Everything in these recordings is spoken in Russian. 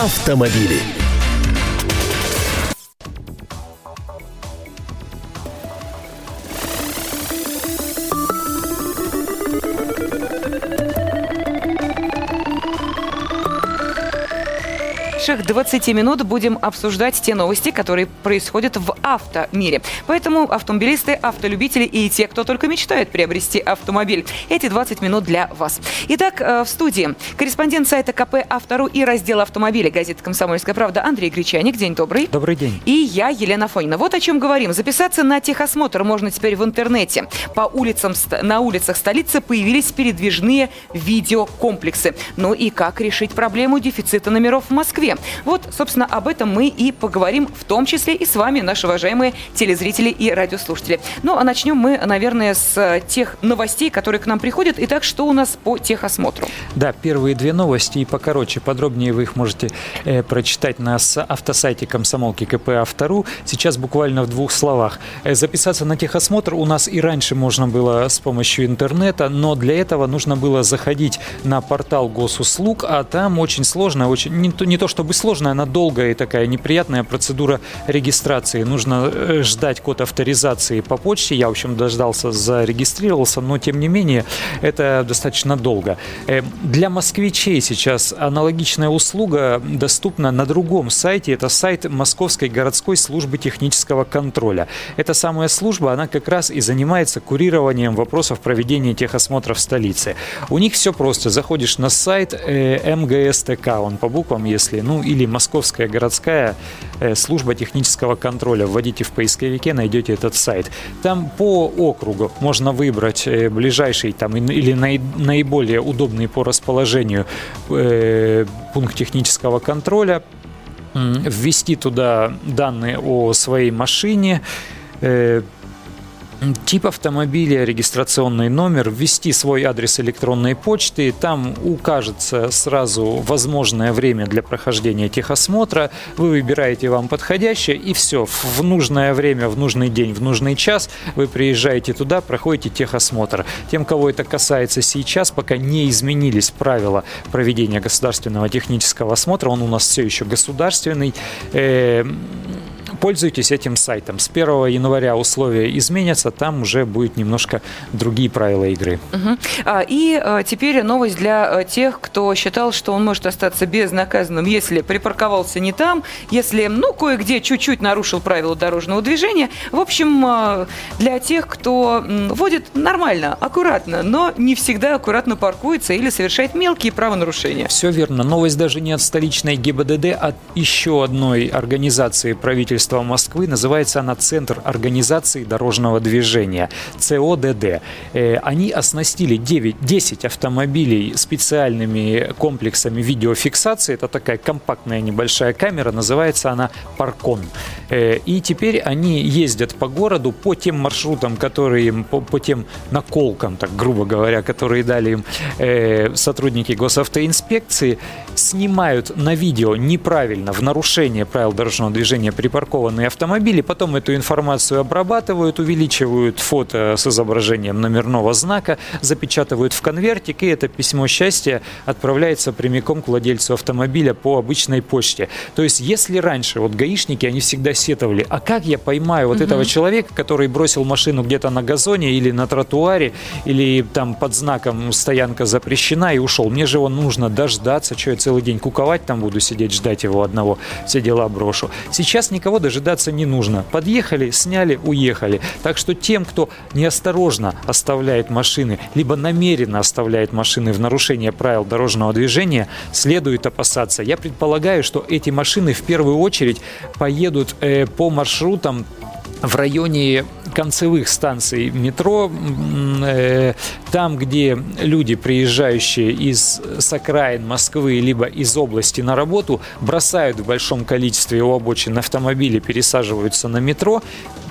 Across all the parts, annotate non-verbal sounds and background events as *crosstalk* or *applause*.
автомобили. Ближайших 20 минут будем обсуждать те новости, которые происходят в автомире. Поэтому автомобилисты, автолюбители и те, кто только мечтает приобрести автомобиль, эти 20 минут для вас. Итак, э, в студии корреспондент сайта КП «Автору» и раздела автомобиля газеты «Комсомольская правда» Андрей Гречаник. День добрый. Добрый день. И я, Елена Фонина. Вот о чем говорим. Записаться на техосмотр можно теперь в интернете. По улицам, на улицах столицы появились передвижные видеокомплексы. Ну и как решить проблему дефицита номеров в Москве? Вот, собственно, об этом мы и поговорим, в том числе и с вами, наши уважаемые телезрители и радиослушатели. Ну, а начнем мы, наверное, с тех новостей, которые к нам приходят. Итак, что у нас по техосмотру? Да, первые две новости и покороче. Подробнее вы их можете э, прочитать на автосайте комсомолки КП Автору. Сейчас буквально в двух словах. Э, записаться на техосмотр у нас и раньше можно было с помощью интернета, но для этого нужно было заходить на портал госуслуг, а там очень сложно, очень не то, не то чтобы бы сложная, она долгая и такая неприятная процедура регистрации. Нужно э, ждать код авторизации по почте. Я, в общем, дождался, зарегистрировался, но, тем не менее, это достаточно долго. Э, для москвичей сейчас аналогичная услуга доступна на другом сайте. Это сайт Московской городской службы технического контроля. Эта самая служба, она как раз и занимается курированием вопросов проведения техосмотра в столице. У них все просто. Заходишь на сайт э, МГСТК, он по буквам, если, ну, или Московская городская э, служба технического контроля. Вводите в поисковике, найдете этот сайт. Там по округу можно выбрать э, ближайший там или наиболее удобный по расположению э, пункт технического контроля, ввести туда данные о своей машине, тип автомобиля, регистрационный номер, ввести свой адрес электронной почты, там укажется сразу возможное время для прохождения техосмотра, вы выбираете вам подходящее и все, в нужное время, в нужный день, в нужный час вы приезжаете туда, проходите техосмотр. Тем, кого это касается сейчас, пока не изменились правила проведения государственного технического осмотра, он у нас все еще государственный, э, пользуйтесь этим сайтом. С 1 января условия изменятся, там уже будет немножко другие правила игры. Угу. А, и а, теперь новость для а, тех, кто считал, что он может остаться безнаказанным, если припарковался не там, если, ну, кое-где чуть-чуть нарушил правила дорожного движения. В общем, а, для тех, кто водит нормально, аккуратно, но не всегда аккуратно паркуется или совершает мелкие правонарушения. Все верно. Новость даже не от столичной ГИБДД, а от еще одной организации правительства правительства Москвы. Называется она Центр организации дорожного движения, ЦОДД. Э, они оснастили 9, 10 автомобилей специальными комплексами видеофиксации. Это такая компактная небольшая камера, называется она Паркон. Э, и теперь они ездят по городу по тем маршрутам, которые им, по, по тем наколкам, так грубо говоря, которые дали им э, сотрудники госавтоинспекции, снимают на видео неправильно, в нарушение правил дорожного движения припаркованные автомобили, потом эту информацию обрабатывают, увеличивают фото с изображением номерного знака, запечатывают в конвертик, и это письмо счастья отправляется прямиком к владельцу автомобиля по обычной почте. То есть, если раньше вот гаишники, они всегда сетовали, а как я поймаю вот угу. этого человека, который бросил машину где-то на газоне или на тротуаре, или там под знаком стоянка запрещена и ушел. Мне же его нужно дождаться, что я целый день куковать там буду сидеть, ждать его одного, все дела брошу. Сейчас никого дожидаться не нужно. Подъехали, сняли, уехали. Так что тем, кто неосторожно оставляет машины, либо намеренно оставляет машины в нарушение правил дорожного движения, следует опасаться. Я предполагаю, что эти машины в первую очередь поедут э, по маршрутам в районе концевых станций метро, э, там, где люди, приезжающие из с окраин Москвы, либо из области на работу, бросают в большом количестве у обочин автомобили, пересаживаются на метро,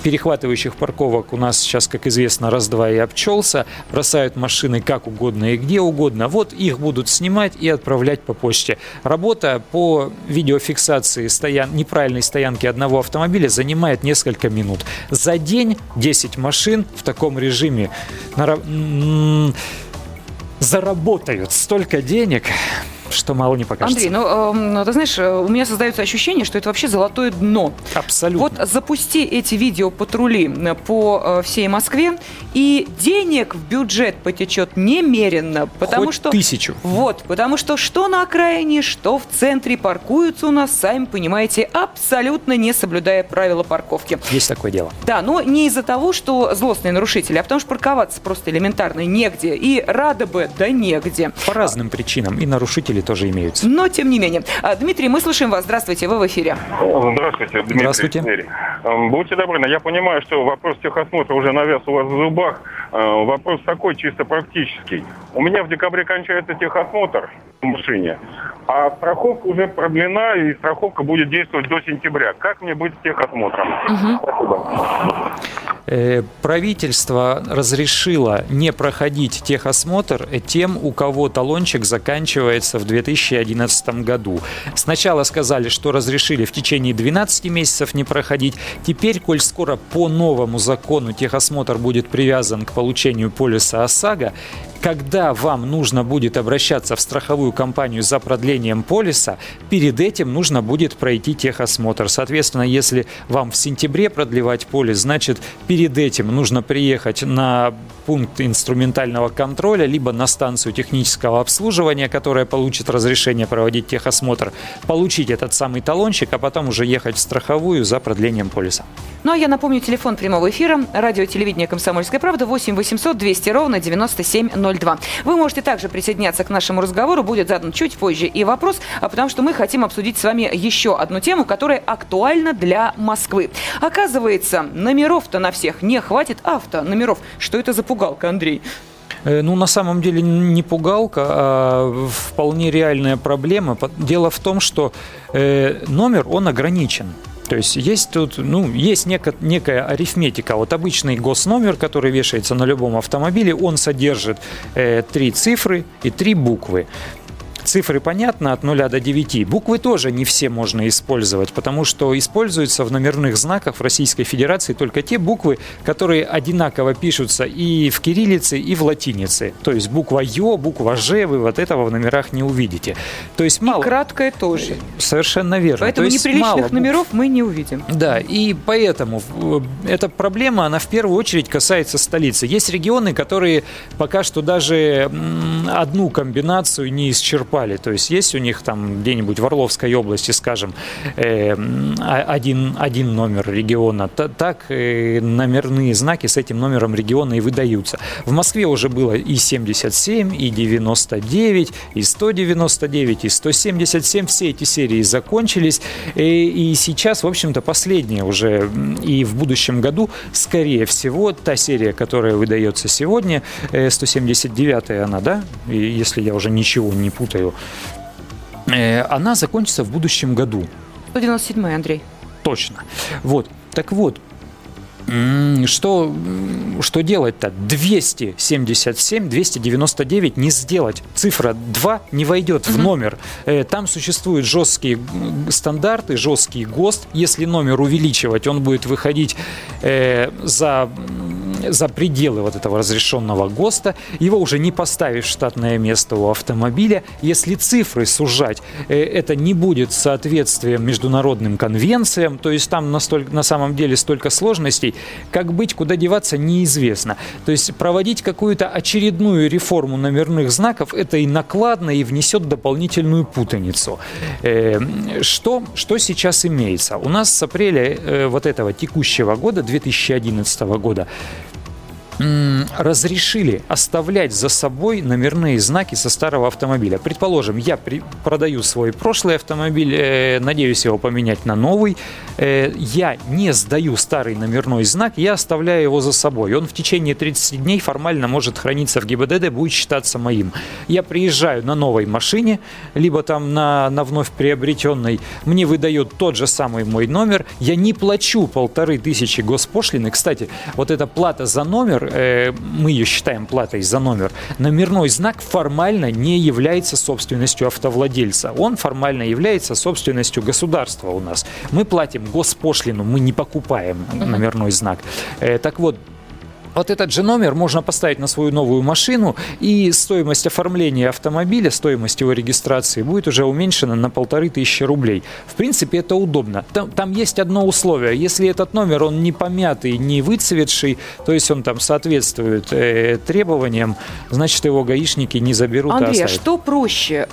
перехватывающих парковок у нас сейчас, как известно, раз-два и обчелся. Бросают машины как угодно и где угодно. Вот их будут снимать и отправлять по почте. Работа по видеофиксации стоян... неправильной стоянки одного автомобиля занимает несколько минут. За день 10 машин в таком режиме. Заработают столько денег, что мало не покажется. Андрей, ну, э, ты знаешь, у меня создается ощущение, что это вообще золотое дно. Абсолютно. Вот запусти эти видеопатрули по э, всей Москве, и денег в бюджет потечет немеренно. Потому Хоть что, тысячу. Вот, потому что что на окраине, что в центре паркуются у нас, сами понимаете, абсолютно не соблюдая правила парковки. Есть такое дело. Да, но не из-за того, что злостные нарушители, а потому что парковаться просто элементарно негде. И рада бы, да негде. По разным причинам. И нарушители тоже имеются. Но тем не менее. А, Дмитрий, мы слушаем вас. Здравствуйте, вы в эфире. Здравствуйте, Дмитрий. Здравствуйте. Эм, Будьте добры, я понимаю, что вопрос техосмотра уже навяз у вас в зубах. Э, Вопрос такой, чисто практический. У меня в декабре кончается техосмотр в машине, а страховка уже продлена, и страховка будет действовать до сентября. Как мне быть с техосмотром? Спасибо. Э, Правительство разрешило не проходить техосмотр тем, у кого талончик заканчивается в 2011 году. Сначала сказали, что разрешили в течение 12 месяцев не проходить. Теперь, коль скоро по новому закону техосмотр будет привязан к получению полиса ОСАГО, когда вам нужно будет обращаться в страховую компанию за продлением полиса, перед этим нужно будет пройти техосмотр. Соответственно, если вам в сентябре продлевать полис, значит, перед этим нужно приехать на пункт инструментального контроля, либо на станцию технического обслуживания, которая получит разрешение проводить техосмотр, получить этот самый талончик, а потом уже ехать в страховую за продлением полиса. Ну а я напомню, телефон прямого эфира, радио, телевидение «Комсомольская правда» 8 800 200 ровно 9702. Вы можете также присоединяться к нашему разговору, будет задан чуть позже и вопрос, а потому что мы хотим обсудить с вами еще одну тему, которая актуальна для Москвы. Оказывается, номеров-то на всех не хватит авто номеров. Что это за пугалка, Андрей? Э, Ну, на самом деле не пугалка, а вполне реальная проблема. Дело в том, что э, номер, он ограничен. То есть есть тут, ну, есть неко- некая арифметика. Вот обычный госномер, который вешается на любом автомобиле, он содержит э, три цифры и три буквы. Цифры понятно от 0 до 9. Буквы тоже не все можно использовать, потому что используются в номерных знаках в Российской Федерации только те буквы, которые одинаково пишутся и в кириллице, и в латинице. То есть буква Ё, буква Ж, вы вот этого в номерах не увидите. То есть мало... Краткое тоже. Совершенно верно. Поэтому То мало неприличных букв. номеров мы не увидим. Да, и поэтому эта проблема, она в первую очередь касается столицы. Есть регионы, которые пока что даже одну комбинацию не исчерпали. То есть есть у них там где-нибудь в Орловской области, скажем, э, один, один номер региона. Та- Так э, номерные знаки с этим номером региона и выдаются. В Москве уже было и 77, и 99, и 199, и 177. Все эти серии закончились. Э, И сейчас, в общем-то, последняя уже и в будущем году, скорее всего, та серия, которая выдается сегодня, э, 179 она, да, если я уже ничего не путаю, э, она закончится в будущем году. 197 Андрей. Точно. Вот. Так вот, что, что делать-то? 277, 299 не сделать. Цифра 2 не войдет в номер. Э, Там существуют жесткие стандарты, жесткий ГОСТ. Если номер увеличивать, он будет выходить э, за, за пределы вот этого разрешенного ГОСТа. Его уже не поставишь в штатное место у автомобиля. Если цифры сужать, э, это не будет соответствием международным конвенциям. То есть там настолько, на самом деле столько сложностей. Как быть, куда деваться, неизвестно. То есть проводить какую-то очередную реформу номерных знаков, это и накладно, и внесет дополнительную путаницу. Э, Что, что сейчас имеется? У нас с апреля э, вот этого текущего года, 2011 года, разрешили оставлять за собой номерные знаки со старого автомобиля. Предположим, я при- продаю свой прошлый автомобиль, э, надеюсь его поменять на новый. Э, я не сдаю старый номерной знак, я оставляю его за собой. Он в течение 30 дней формально может храниться в ГИБДД, будет считаться моим. Я приезжаю на новой машине, либо там на, на вновь приобретенной, мне выдают тот же самый мой номер, я не плачу полторы тысячи госпошлины. Кстати, вот эта плата за номер, э, мы ее считаем платой за номер, номерной знак формально не является собственностью автовладельца. Он формально является собственностью государства у нас. Мы платим госпошлину, мы не покупаем номерной знак. Э, так вот, вот этот же номер можно поставить на свою новую машину, и стоимость оформления автомобиля, стоимость его регистрации будет уже уменьшена на полторы тысячи рублей. В принципе, это удобно. Там, там есть одно условие. Если этот номер, он не помятый, не выцветший, то есть он там соответствует э, требованиям, значит, его гаишники не заберут. Андрей, а что проще?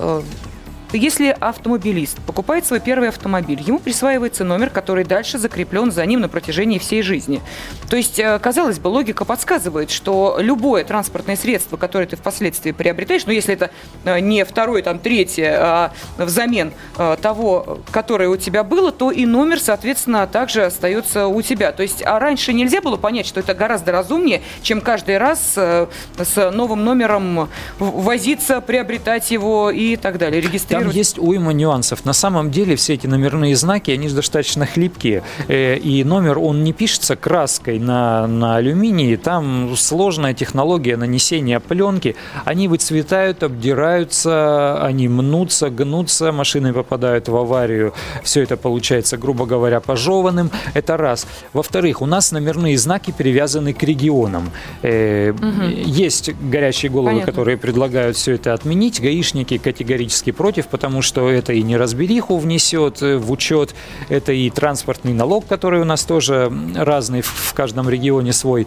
Если автомобилист покупает свой первый автомобиль, ему присваивается номер, который дальше закреплен за ним на протяжении всей жизни. То есть, э, казалось бы, логика подсказывает, что любое транспортное средство, которое ты впоследствии приобретаешь, ну, если это э, не второе, там, третье, а взамен э, того, которое у тебя было, то и номер, соответственно, также остается у тебя. То есть, а раньше нельзя было понять, что это гораздо разумнее, чем каждый раз с новым номером возиться, приобретать его и так далее, регистрировать там есть уйма нюансов. На самом деле все эти номерные знаки, они достаточно хлипкие. Э, и номер, он не пишется краской на, на алюминии. Там сложная технология нанесения пленки. Они выцветают, обдираются, они мнутся, гнутся, машины попадают в аварию. Все это получается, грубо говоря, пожеванным. Это раз. Во-вторых, у нас номерные знаки привязаны к регионам. Угу. Есть горячие головы, Понятно. которые предлагают все это отменить. Гаишники категорически против, против, потому что это и неразбериху внесет э, в учет, это и транспортный налог, который у нас тоже разный в каждом регионе свой.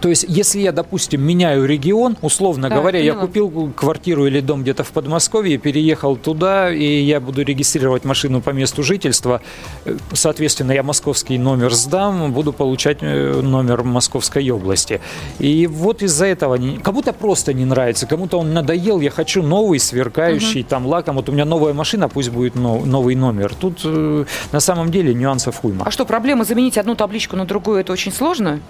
То есть, если я, допустим, меняю регион, условно да, говоря, поняла. я купил квартиру или дом где-то в Подмосковье, переехал туда, и я буду регистрировать машину по месту жительства, э, соответственно, я московский номер сдам, буду получать э, номер Московской области. И вот из-за этого кому-то просто не нравится, кому-то он надоел, я хочу новый, сверкающий, угу. там лаком, вот у меня новая машина, пусть будет новый номер. Тут э, на самом деле нюансов уйма. А что, проблема заменить одну табличку на другую, это очень сложно?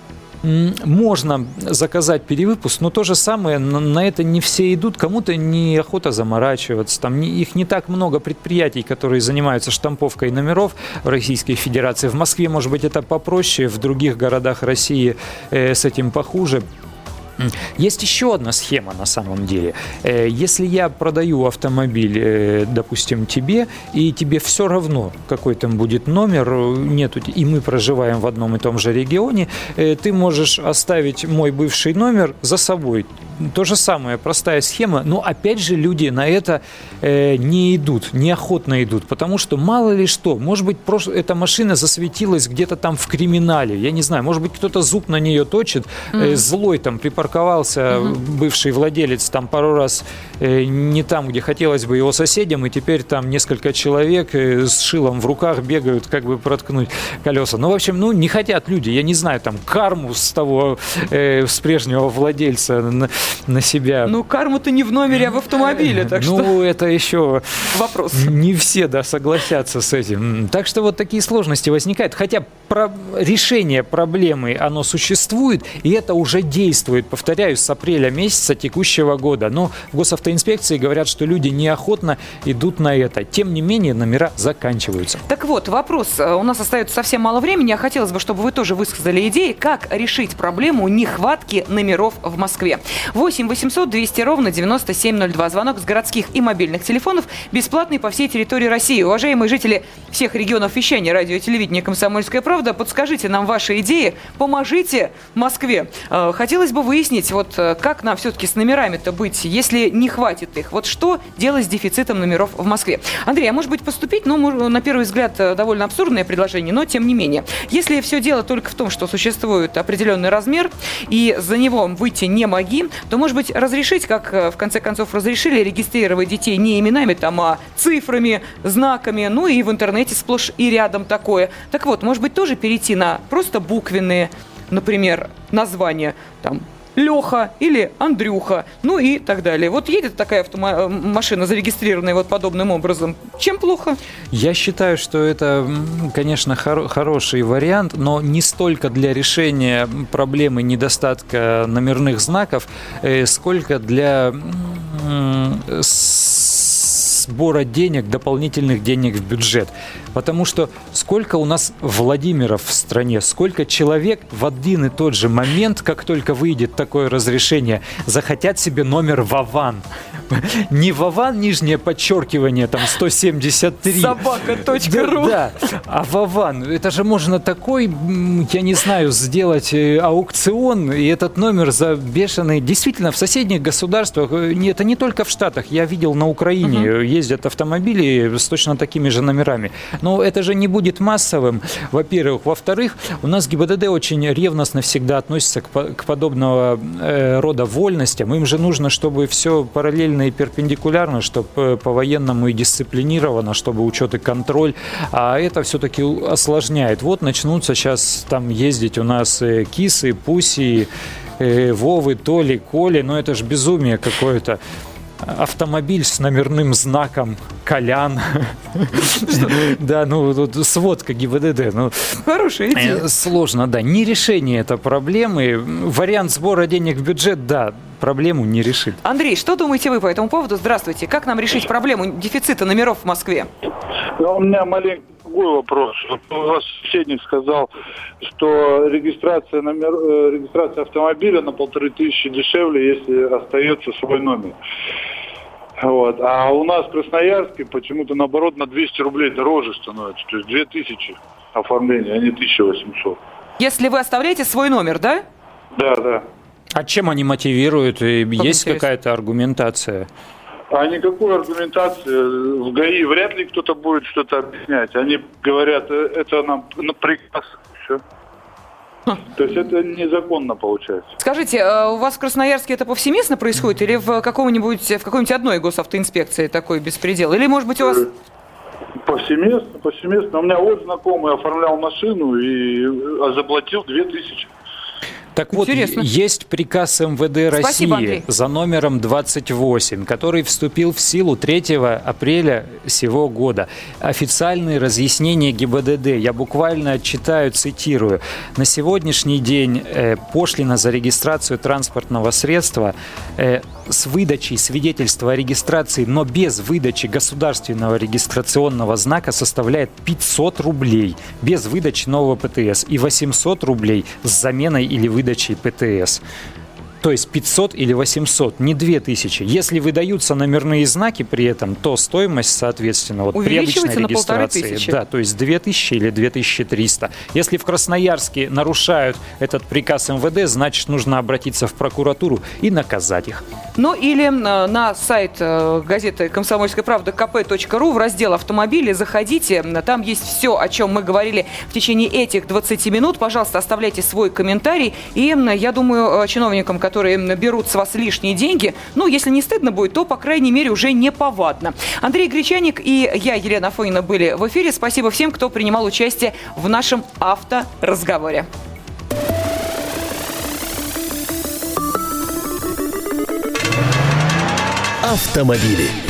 Можно заказать перевыпуск, но то же самое, на это не все идут, кому-то не охота заморачиваться, там их не так много предприятий, которые занимаются штамповкой номеров в Российской Федерации. В Москве, может быть, это попроще, в других городах России э, с этим похуже. Есть еще одна схема на самом деле. Э, если я продаю автомобиль, э, допустим, тебе, и тебе все равно, какой там будет номер, нету, и мы проживаем в одном и том же регионе, э, ты можешь оставить мой бывший номер за собой. То же самое, простая схема, но опять же люди на это не идут, неохотно идут, потому что мало ли что, может быть, эта машина засветилась где-то там в криминале, я не знаю, может быть, кто-то зуб на нее точит, mm-hmm. злой там припарковался припарковался угу. бывший владелец там пару раз э, не там, где хотелось бы его соседям, и теперь там несколько человек э, с шилом в руках бегают, как бы проткнуть колеса. Ну, в общем, ну, не хотят люди, я не знаю, там, карму с того, э, с прежнего владельца на, на себя. Ну, карму-то не в номере, а в автомобиле, так ну, что... Ну, это еще... Вопрос. Не все, да, согласятся с этим. Так что вот такие сложности возникают. Хотя про... решение проблемы, оно существует, и это уже действует по повторяю, с апреля месяца текущего года. Но в госавтоинспекции говорят, что люди неохотно идут на это. Тем не менее, номера заканчиваются. Так вот, вопрос. У нас остается совсем мало времени, а хотелось бы, чтобы вы тоже высказали идеи, как решить проблему нехватки номеров в Москве. 8 800 200 ровно 9702. Звонок с городских и мобильных телефонов бесплатный по всей территории России. Уважаемые жители всех регионов вещания радио и телевидения «Комсомольская правда», подскажите нам ваши идеи, поможите Москве. Э, хотелось бы выяснить, выяснить, вот э, как нам все-таки с номерами-то быть, если не хватит их? Вот что делать с дефицитом номеров в Москве? Андрей, а может быть поступить, ну, на первый взгляд, э, довольно абсурдное предложение, но тем не менее. Если все дело только в том, что существует определенный размер, и за него выйти не моги, то, может быть, разрешить, как э, в конце концов разрешили регистрировать детей не именами, там, а цифрами, знаками, ну и в интернете сплошь и рядом такое. Так вот, может быть, тоже перейти на просто буквенные, например, названия, там, Леха или Андрюха, ну и так далее. Вот едет такая автома- машина, зарегистрированная вот подобным образом. Чем плохо? Я считаю, что это, конечно, хор- хороший вариант, но не столько для решения проблемы недостатка номерных знаков, э, сколько для сбора денег, дополнительных денег в бюджет. Потому что сколько у нас Владимиров в стране, сколько человек в один и тот же момент, как только выйдет такое разрешение, захотят себе номер Вован. *laughs* Не Вован, нижнее подчеркивание, там 173. Собака.ру. Да, да, а Вован, это же можно такой, я не знаю, сделать э, аукцион, и этот номер за бешеный. Действительно, в соседних государствах, э, это не только в Штатах, я видел на Украине, угу. Ездят автомобили с точно такими же номерами. Но это же не будет массовым, во-первых. Во-вторых, у нас ГИБДД очень ревностно всегда относится к, к подобного э, рода вольностям. Им же нужно, чтобы все параллельно и перпендикулярно, чтобы по-военному и дисциплинировано, чтобы учет и контроль. А это все-таки осложняет. Вот начнутся сейчас там ездить у нас э, кисы, пуси, э, Вовы, Толи, Коли. Но это же безумие какое-то автомобиль с номерным знаком Колян. Да, ну тут сводка ГИБДД. Ну, Хорошая идея. Э, сложно, да. Не решение этой проблемы. Вариант сбора денег в бюджет, да, проблему не решит. Андрей, что думаете вы по этому поводу? Здравствуйте. Как нам решить проблему дефицита номеров в Москве? Ну, у меня маленький другой вопрос. Вот у вас собеседник сказал, что регистрация, номер, э, регистрация автомобиля на полторы тысячи дешевле, если остается свой номер. Вот. А у нас в Красноярске почему-то наоборот на 200 рублей дороже становится. То есть 2000 оформления, а не 1800. Если вы оставляете свой номер, да? Да, да. А чем они мотивируют? Как Есть какая-то аргументация? А никакой аргументации в ГАИ вряд ли кто-то будет что-то объяснять. Они говорят, «Э, это нам на приказ. Все. То есть это незаконно получается. Скажите, э, у вас в Красноярске это повсеместно происходит или в каком-нибудь в какой-нибудь одной госавтоинспекции такой беспредел? Или, может быть, у вас... Э, повсеместно, повсеместно. У меня вот знакомый оформлял машину и заплатил 2000. Так вот, есть приказ МВД Спасибо, России Андрей. за номером 28, который вступил в силу 3 апреля сего года. Официальные разъяснения ГИБДД, я буквально читаю, цитирую. На сегодняшний день э, пошлина за регистрацию транспортного средства э, с выдачей свидетельства о регистрации, но без выдачи государственного регистрационного знака составляет 500 рублей без выдачи нового ПТС и 800 рублей с заменой или выдачей ПТС. То есть 500 или 800, не 2000. Если выдаются номерные знаки при этом, то стоимость, соответственно, вот при обычной регистрации, да, то есть 2000 или 2300. Если в Красноярске нарушают этот приказ МВД, значит, нужно обратиться в прокуратуру и наказать их. Ну или э, на сайт э, газеты «Комсомольская правда» kp.ru в раздел «Автомобили» заходите. Там есть все, о чем мы говорили в течение этих 20 минут. Пожалуйста, оставляйте свой комментарий. И я думаю, э, чиновникам, которые которые берут с вас лишние деньги, ну, если не стыдно будет, то, по крайней мере, уже не повадно. Андрей Гречаник и я, Елена Афонина, были в эфире. Спасибо всем, кто принимал участие в нашем авторазговоре. Автомобили.